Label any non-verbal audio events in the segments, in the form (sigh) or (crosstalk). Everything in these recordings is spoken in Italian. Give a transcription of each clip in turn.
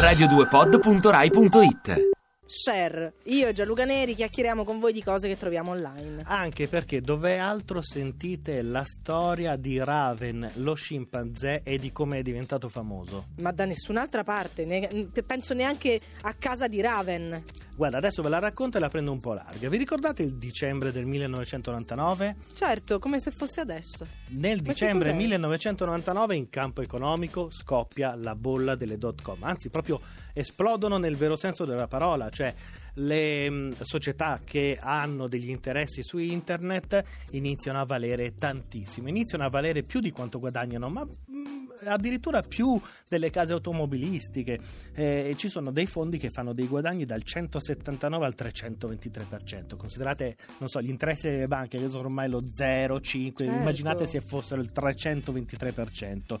radio2pod.rai.it Share, io e Gianluca Neri chiacchieriamo con voi di cose che troviamo online. Anche perché dove altro sentite la storia di Raven, lo scimpanzé e di come è diventato famoso? Ma da nessun'altra parte, ne- penso neanche a casa di Raven. Guarda, adesso ve la racconto e la prendo un po' larga. Vi ricordate il dicembre del 1999? Certo, come se fosse adesso. Nel che dicembre cos'è? 1999 in campo economico scoppia la bolla delle dot com, anzi proprio esplodono nel vero senso della parola, cioè le mh, società che hanno degli interessi su internet iniziano a valere tantissimo, iniziano a valere più di quanto guadagnano, ma mh, addirittura più delle case automobilistiche. Eh, ci sono dei fondi che fanno dei guadagni dal 179 al 323%. Considerate, non so, gli interessi delle banche che sono ormai lo 0,5, Certo. immaginate se fossero il 323%.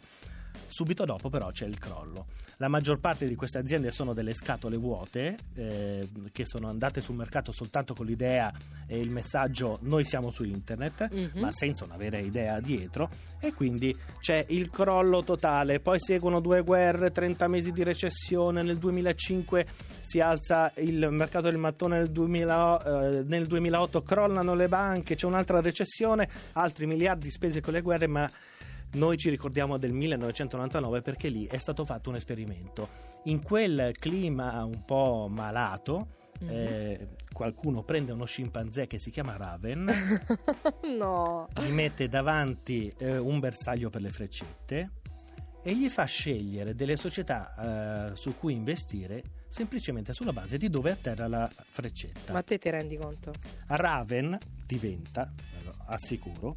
Subito dopo però c'è il crollo. La maggior parte di queste aziende sono delle scatole vuote eh, che sono andate sul mercato soltanto con l'idea e il messaggio noi siamo su internet, Mhm. ma senza una vera idea dietro e quindi c'è il crollo totale. Poi seguono due guerre, 30 mesi di recessione, nel 2005 si alza il mercato del mattone nel, 2000, eh, nel 2008 crollano le banche, c'è un'altra recessione, altri miliardi spesi con le guerre, ma noi ci ricordiamo del 1999 perché lì è stato fatto un esperimento. In quel clima un po' malato, Mhm. eh, qualcuno prende uno scimpanzé che si chiama Raven, (laughs) no. gli mette davanti eh, un bersaglio per le freccette e gli fa scegliere delle società eh, su cui investire semplicemente sulla base di dove atterra la freccetta. Ma te ti rendi conto? Raven diventa, ve lo assicuro,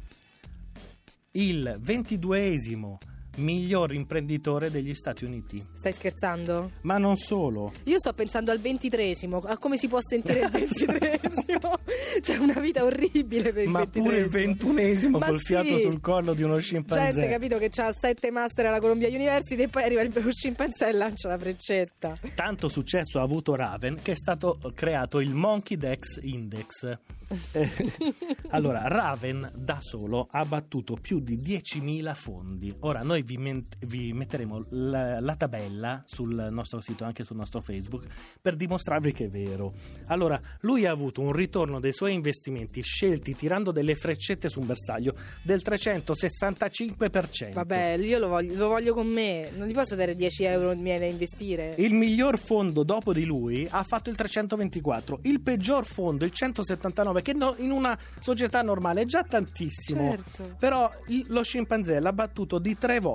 il ventiduesimo miglior imprenditore degli Stati Uniti. Stai scherzando? Ma non solo. Io sto pensando al ventitresimo, a come si può sentire il ventitresimo. (laughs) C'è una vita orribile per il Ma pure il ventunesimo Ma col sì. fiato sul collo di uno scimpanzé. Gente, capito che ha sette master alla Columbia University e poi arriva il lo (laughs) scimpanzé e lancia la freccetta. Tanto successo ha avuto Raven che è stato creato il Monkey Dex Index. (laughs) Eh, allora, Raven da solo ha battuto più di 10.000 fondi. Ora, noi vi, men- vi metteremo la, la tabella sul nostro sito, anche sul nostro Facebook, per dimostrarvi che è vero. Allora, lui ha avuto un ritorno dei suoi investimenti scelti tirando delle freccette su un bersaglio del 365%. Vabbè, io lo voglio, lo voglio con me. Non gli posso dare 10 euro miei da investire. Il miglior fondo dopo di lui ha fatto il 324, il peggior fondo il 179 che no- in una società normale è già tantissimo. Certo. Però lo scimpanzé l'ha battuto di tre volte.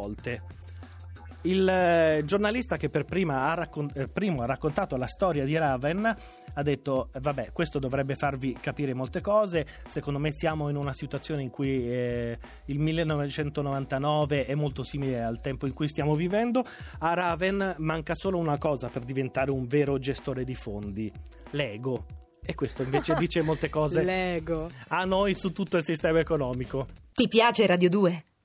Il eh, giornalista che per prima ha, raccon- eh, primo ha raccontato la storia di Raven ha detto: Vabbè, questo dovrebbe farvi capire molte cose. Secondo me siamo in una situazione in cui eh, il 1999 è molto simile al tempo in cui stiamo vivendo. A Raven manca solo una cosa per diventare un vero gestore di fondi: l'ego. E questo invece dice molte cose (laughs) Lego. a noi su tutto il sistema economico. Ti piace Radio 2?